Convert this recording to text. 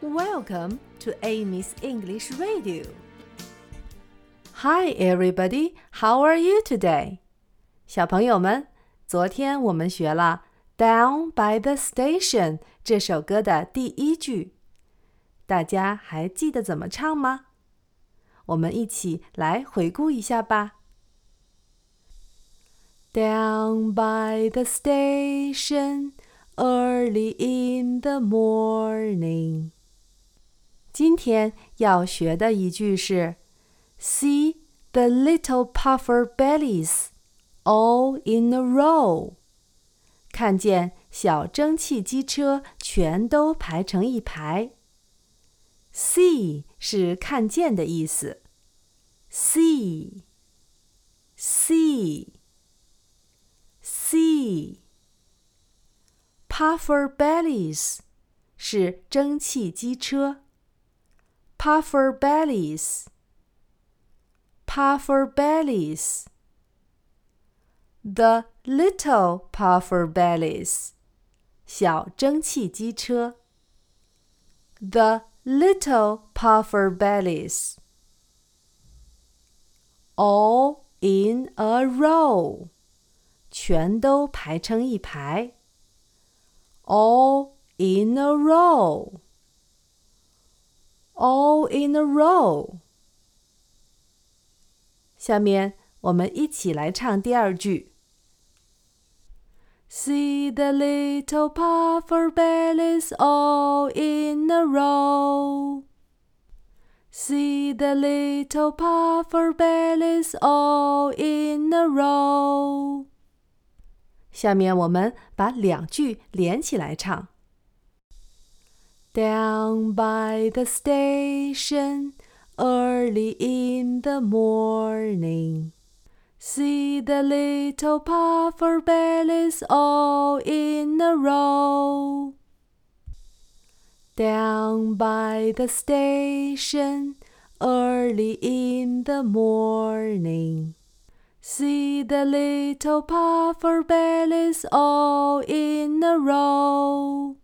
Welcome to Amy's English Radio. Hi, everybody. How are you today? 小朋友们，昨天我们学了《Down by the Station》这首歌的第一句，大家还记得怎么唱吗？我们一起来回顾一下吧。Down by the station early in the morning. 今天要学的一句是：See the little puffer bellies all in a row。看见小蒸汽机车全都排成一排。See 是看见的意思。See, see, see. Puffer bellies 是蒸汽机车。 puffer bellies, puffer bellies. The little puffer bellies, 小蒸汽机车。The little puffer bellies. All in a row, 全都排成一排。All in a row all in a row。下面我们一起来唱第二句。See the little puffer bellies all in a row. See the little puffer bellies all in a row. 下面我们把两句连起来唱。 Down by the station early in the morning. See the little puffer bellies all in a row. Down by the station early in the morning. See the little puffer bellies all in a row.